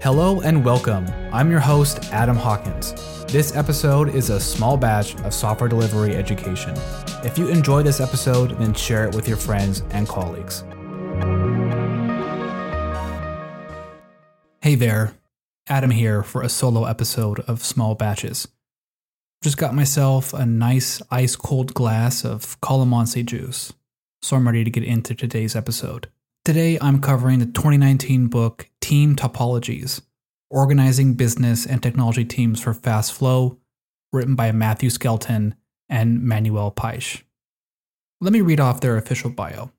Hello and welcome. I'm your host, Adam Hawkins. This episode is a small batch of software delivery education. If you enjoy this episode, then share it with your friends and colleagues. Hey there, Adam here for a solo episode of Small Batches. Just got myself a nice ice cold glass of calamansi juice, so I'm ready to get into today's episode. Today, I'm covering the 2019 book Team Topologies Organizing Business and Technology Teams for Fast Flow, written by Matthew Skelton and Manuel Pais. Let me read off their official bio.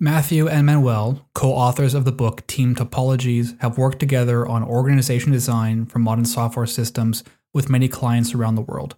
Matthew and Manuel, co authors of the book Team Topologies, have worked together on organization design for modern software systems with many clients around the world.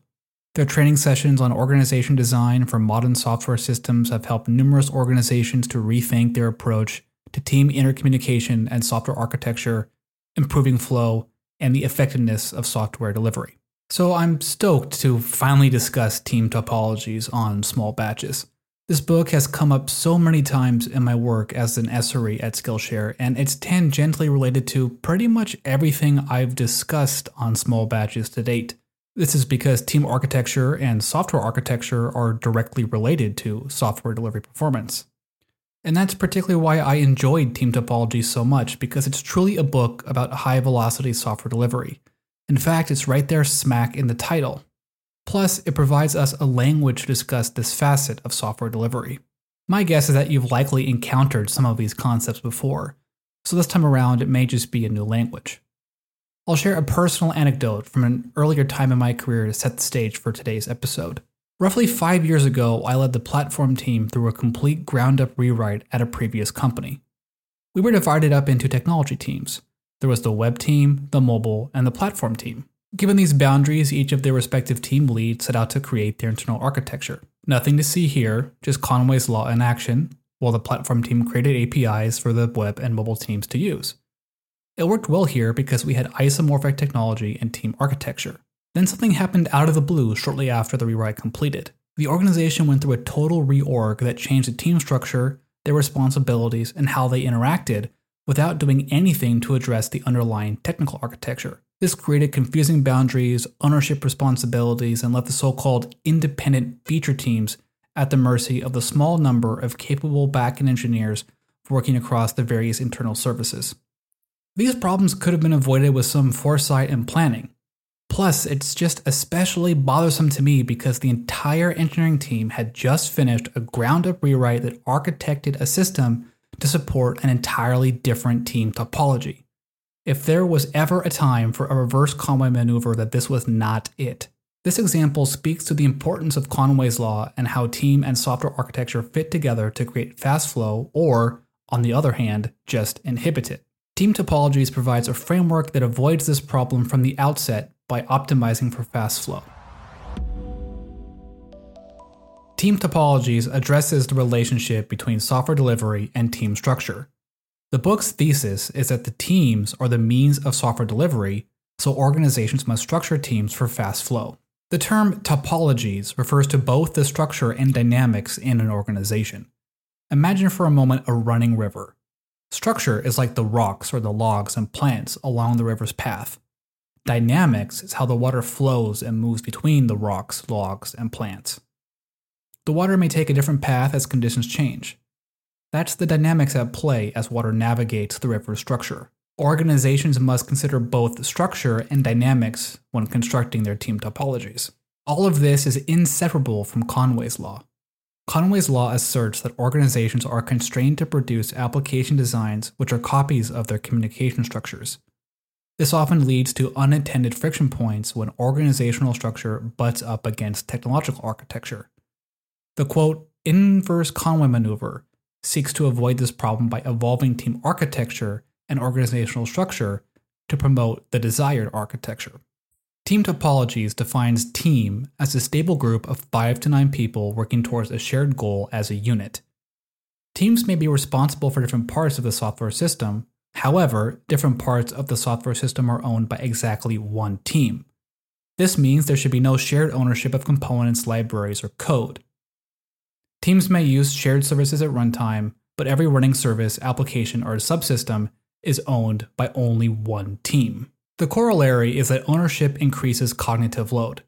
Their training sessions on organization design for modern software systems have helped numerous organizations to rethink their approach to team intercommunication and software architecture, improving flow, and the effectiveness of software delivery. So I'm stoked to finally discuss team topologies on small batches. This book has come up so many times in my work as an SRE at Skillshare, and it's tangentially related to pretty much everything I've discussed on small batches to date. This is because team architecture and software architecture are directly related to software delivery performance. And that's particularly why I enjoyed Team Topology so much, because it's truly a book about high velocity software delivery. In fact, it's right there smack in the title. Plus, it provides us a language to discuss this facet of software delivery. My guess is that you've likely encountered some of these concepts before, so this time around it may just be a new language. I'll share a personal anecdote from an earlier time in my career to set the stage for today's episode. Roughly five years ago, I led the platform team through a complete ground up rewrite at a previous company. We were divided up into technology teams. There was the web team, the mobile, and the platform team. Given these boundaries, each of their respective team leads set out to create their internal architecture. Nothing to see here, just Conway's Law in action, while the platform team created APIs for the web and mobile teams to use. It worked well here because we had isomorphic technology and team architecture. Then something happened out of the blue shortly after the rewrite completed. The organization went through a total reorg that changed the team structure, their responsibilities, and how they interacted without doing anything to address the underlying technical architecture. This created confusing boundaries, ownership responsibilities, and left the so called independent feature teams at the mercy of the small number of capable backend engineers working across the various internal services. These problems could have been avoided with some foresight and planning. Plus, it's just especially bothersome to me because the entire engineering team had just finished a ground up rewrite that architected a system to support an entirely different team topology. If there was ever a time for a reverse Conway maneuver, that this was not it. This example speaks to the importance of Conway's Law and how team and software architecture fit together to create fast flow, or, on the other hand, just inhibit it. Team Topologies provides a framework that avoids this problem from the outset by optimizing for fast flow. Team Topologies addresses the relationship between software delivery and team structure. The book's thesis is that the teams are the means of software delivery, so organizations must structure teams for fast flow. The term topologies refers to both the structure and dynamics in an organization. Imagine for a moment a running river. Structure is like the rocks or the logs and plants along the river's path. Dynamics is how the water flows and moves between the rocks, logs, and plants. The water may take a different path as conditions change. That's the dynamics at play as water navigates the river's structure. Organizations must consider both structure and dynamics when constructing their team topologies. All of this is inseparable from Conway's Law. Conway's Law asserts that organizations are constrained to produce application designs which are copies of their communication structures. This often leads to unintended friction points when organizational structure butts up against technological architecture. The quote, inverse Conway maneuver seeks to avoid this problem by evolving team architecture and organizational structure to promote the desired architecture. Team Topologies defines team as a stable group of 5 to 9 people working towards a shared goal as a unit. Teams may be responsible for different parts of the software system, however, different parts of the software system are owned by exactly one team. This means there should be no shared ownership of components, libraries, or code. Teams may use shared services at runtime, but every running service, application, or subsystem is owned by only one team. The corollary is that ownership increases cognitive load.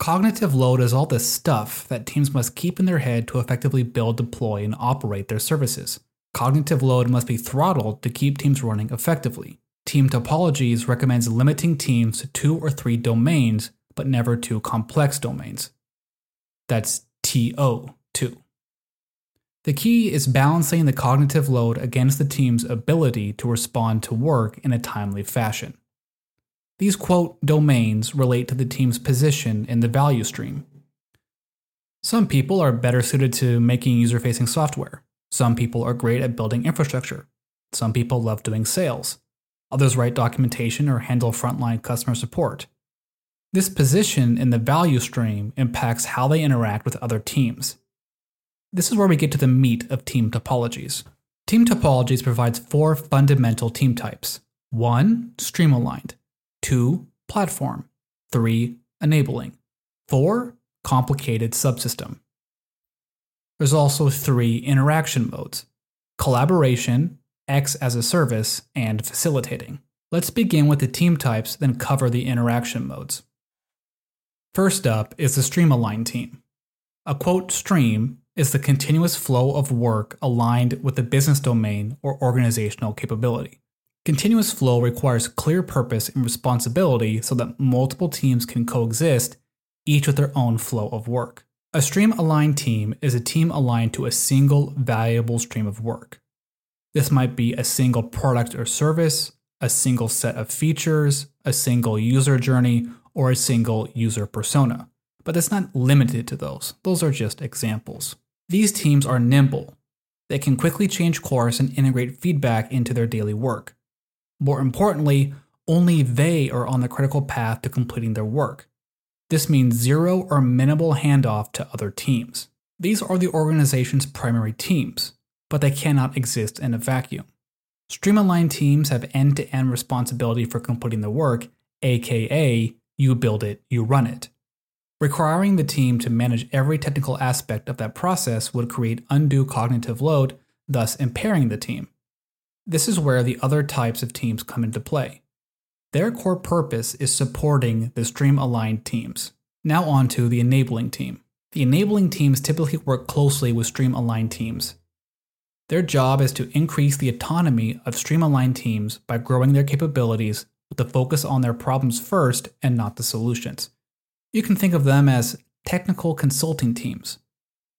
Cognitive load is all the stuff that teams must keep in their head to effectively build, deploy, and operate their services. Cognitive load must be throttled to keep teams running effectively. Team Topologies recommends limiting teams to two or three domains, but never two complex domains. That's TO2. The key is balancing the cognitive load against the team's ability to respond to work in a timely fashion. These quote domains relate to the team's position in the value stream. Some people are better suited to making user facing software. Some people are great at building infrastructure. Some people love doing sales. Others write documentation or handle frontline customer support. This position in the value stream impacts how they interact with other teams. This is where we get to the meat of team topologies. Team topologies provides four fundamental team types. 1. Stream aligned. 2. Platform. 3. Enabling. 4. Complicated subsystem. There's also three interaction modes collaboration, X as a service, and facilitating. Let's begin with the team types, then cover the interaction modes. First up is the stream aligned team. A quote stream is the continuous flow of work aligned with the business domain or organizational capability. Continuous flow requires clear purpose and responsibility so that multiple teams can coexist, each with their own flow of work. A stream aligned team is a team aligned to a single valuable stream of work. This might be a single product or service, a single set of features, a single user journey, or a single user persona. But it's not limited to those, those are just examples. These teams are nimble. They can quickly change course and integrate feedback into their daily work. More importantly, only they are on the critical path to completing their work. This means zero or minimal handoff to other teams. These are the organization's primary teams, but they cannot exist in a vacuum. Stream-aligned teams have end to end responsibility for completing the work, aka, you build it, you run it. Requiring the team to manage every technical aspect of that process would create undue cognitive load, thus impairing the team. This is where the other types of teams come into play. Their core purpose is supporting the stream aligned teams. Now, on to the enabling team. The enabling teams typically work closely with stream aligned teams. Their job is to increase the autonomy of stream aligned teams by growing their capabilities with a focus on their problems first and not the solutions. You can think of them as technical consulting teams.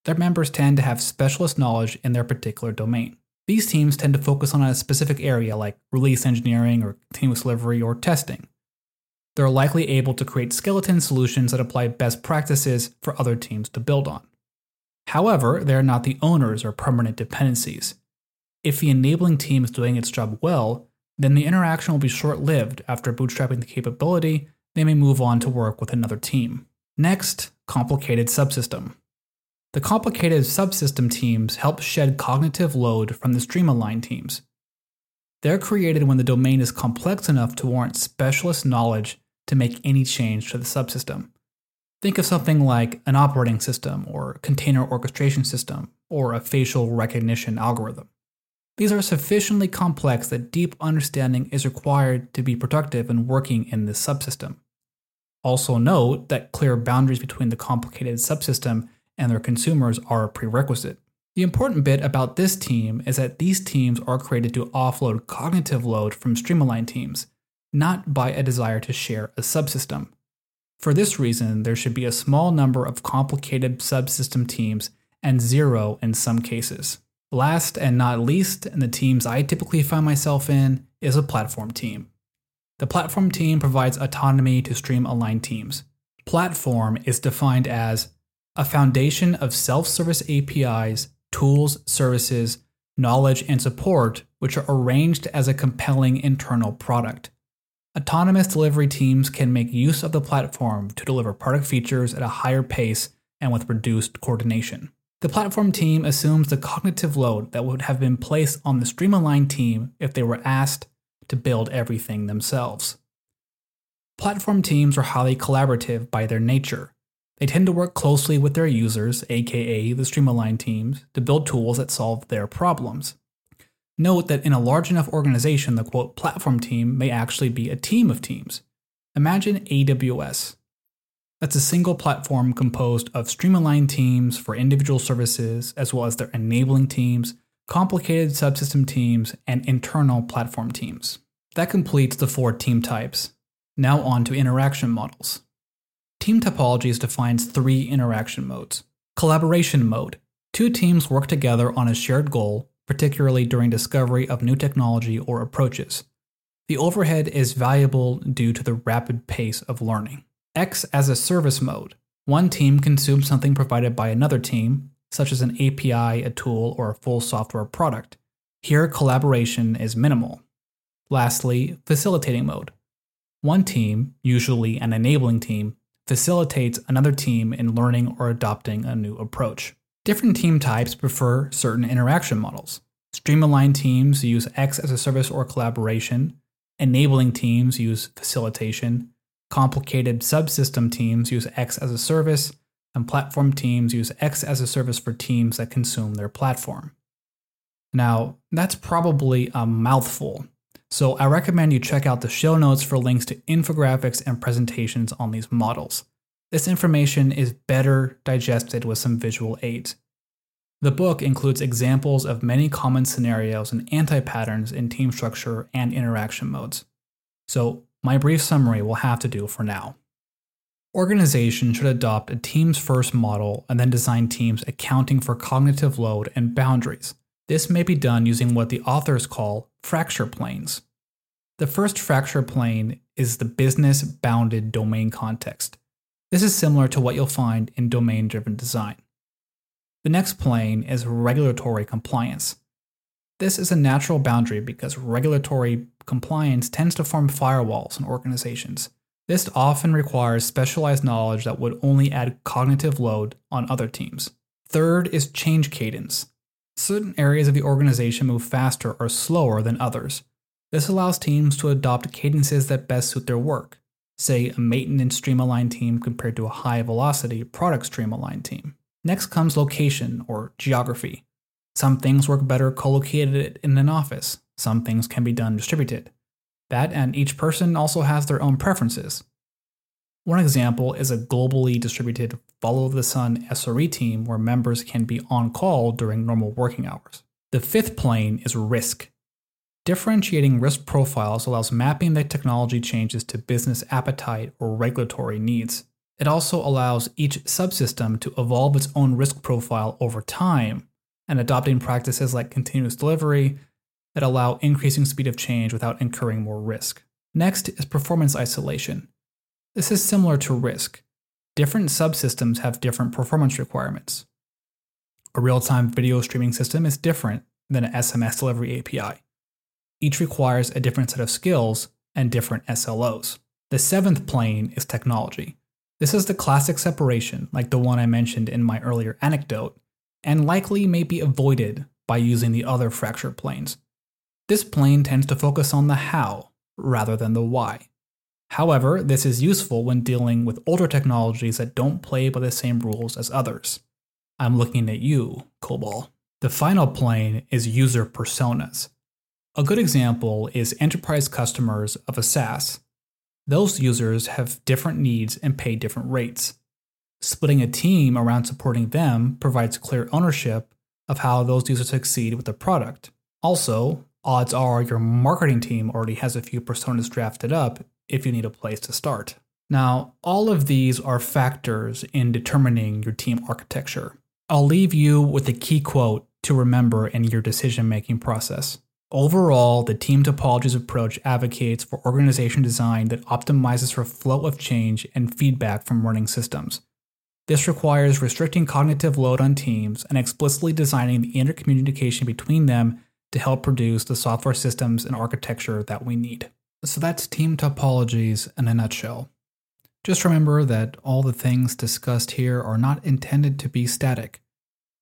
Their members tend to have specialist knowledge in their particular domain. These teams tend to focus on a specific area like release engineering or continuous delivery or testing. They're likely able to create skeleton solutions that apply best practices for other teams to build on. However, they are not the owners or permanent dependencies. If the enabling team is doing its job well, then the interaction will be short lived. After bootstrapping the capability, they may move on to work with another team. Next, complicated subsystem. The complicated subsystem teams help shed cognitive load from the stream-aligned teams. They're created when the domain is complex enough to warrant specialist knowledge to make any change to the subsystem. Think of something like an operating system or container orchestration system or a facial recognition algorithm. These are sufficiently complex that deep understanding is required to be productive in working in this subsystem. Also, note that clear boundaries between the complicated subsystem and their consumers are a prerequisite. The important bit about this team is that these teams are created to offload cognitive load from stream-aligned teams, not by a desire to share a subsystem. For this reason, there should be a small number of complicated subsystem teams and zero in some cases. Last and not least, and the teams I typically find myself in, is a platform team. The platform team provides autonomy to stream aligned teams. Platform is defined as a foundation of self service APIs, tools, services, knowledge, and support, which are arranged as a compelling internal product. Autonomous delivery teams can make use of the platform to deliver product features at a higher pace and with reduced coordination. The platform team assumes the cognitive load that would have been placed on the stream team if they were asked to build everything themselves. Platform teams are highly collaborative by their nature, they tend to work closely with their users, aka the Stream-aligned teams, to build tools that solve their problems. Note that in a large enough organization, the quote platform team may actually be a team of teams. Imagine AWS. That's a single platform composed of stream-aligned teams for individual services, as well as their enabling teams, complicated subsystem teams, and internal platform teams. That completes the four team types. Now on to interaction models. Team topologies defines three interaction modes. Collaboration mode. Two teams work together on a shared goal, particularly during discovery of new technology or approaches. The overhead is valuable due to the rapid pace of learning. X as a service mode. One team consumes something provided by another team, such as an API, a tool, or a full software product. Here, collaboration is minimal. Lastly, facilitating mode. One team, usually an enabling team, facilitates another team in learning or adopting a new approach. Different team types prefer certain interaction models. Stream-aligned teams use X as a service or collaboration. Enabling teams use facilitation. Complicated subsystem teams use X as a service. And platform teams use X as a service for teams that consume their platform. Now, that's probably a mouthful, so I recommend you check out the show notes for links to infographics and presentations on these models. This information is better digested with some visual aids. The book includes examples of many common scenarios and anti patterns in team structure and interaction modes. So, my brief summary will have to do for now. Organizations should adopt a teams first model and then design teams accounting for cognitive load and boundaries. This may be done using what the authors call fracture planes. The first fracture plane is the business bounded domain context. This is similar to what you'll find in domain driven design. The next plane is regulatory compliance. This is a natural boundary because regulatory compliance tends to form firewalls in organizations. This often requires specialized knowledge that would only add cognitive load on other teams. Third is change cadence. Certain areas of the organization move faster or slower than others. This allows teams to adopt cadences that best suit their work, say a maintenance stream-aligned team compared to a high velocity product stream-aligned team. Next comes location or geography. Some things work better co-located in an office, some things can be done distributed. That and each person also has their own preferences. One example is a globally distributed follow the sun SRE team where members can be on call during normal working hours. The fifth plane is risk. Differentiating risk profiles allows mapping the technology changes to business appetite or regulatory needs. It also allows each subsystem to evolve its own risk profile over time and adopting practices like continuous delivery that allow increasing speed of change without incurring more risk. Next is performance isolation. This is similar to risk. Different subsystems have different performance requirements. A real time video streaming system is different than an SMS delivery API. Each requires a different set of skills and different SLOs. The seventh plane is technology. This is the classic separation, like the one I mentioned in my earlier anecdote, and likely may be avoided by using the other fracture planes. This plane tends to focus on the how rather than the why. However, this is useful when dealing with older technologies that don't play by the same rules as others. I'm looking at you, COBOL. The final plane is user personas. A good example is enterprise customers of a SaaS. Those users have different needs and pay different rates. Splitting a team around supporting them provides clear ownership of how those users succeed with the product. Also, odds are your marketing team already has a few personas drafted up if you need a place to start. Now, all of these are factors in determining your team architecture. I'll leave you with a key quote to remember in your decision making process. Overall, the team topologies approach advocates for organization design that optimizes for flow of change and feedback from running systems. This requires restricting cognitive load on teams and explicitly designing the intercommunication between them to help produce the software systems and architecture that we need. So that's team topologies in a nutshell. Just remember that all the things discussed here are not intended to be static,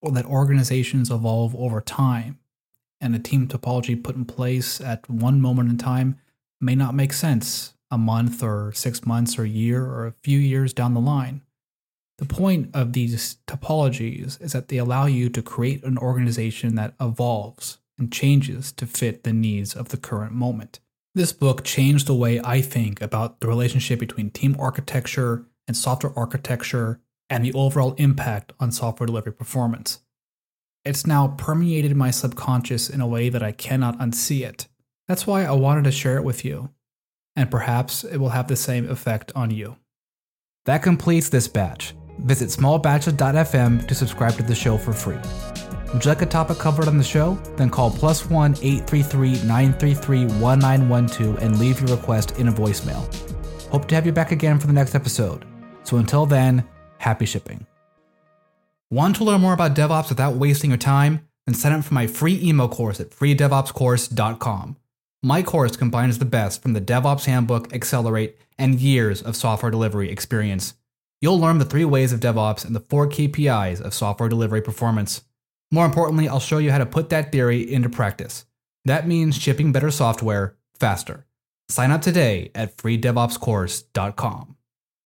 or that organizations evolve over time, and a team topology put in place at one moment in time may not make sense a month or six months or a year or a few years down the line. The point of these topologies is that they allow you to create an organization that evolves and changes to fit the needs of the current moment. This book changed the way I think about the relationship between team architecture and software architecture and the overall impact on software delivery performance. It's now permeated my subconscious in a way that I cannot unsee it. That's why I wanted to share it with you, and perhaps it will have the same effect on you. That completes this batch. Visit smallbatches.fm to subscribe to the show for free. Would you like a topic covered on the show? Then call plus 1 833 933 1912 and leave your request in a voicemail. Hope to have you back again for the next episode. So until then, happy shipping. Want to learn more about DevOps without wasting your time? Then sign up for my free email course at freedevopscourse.com. My course combines the best from the DevOps Handbook, Accelerate, and years of software delivery experience. You'll learn the three ways of DevOps and the four KPIs of software delivery performance. More importantly, I'll show you how to put that theory into practice. That means shipping better software faster. Sign up today at freedevopscourse.com.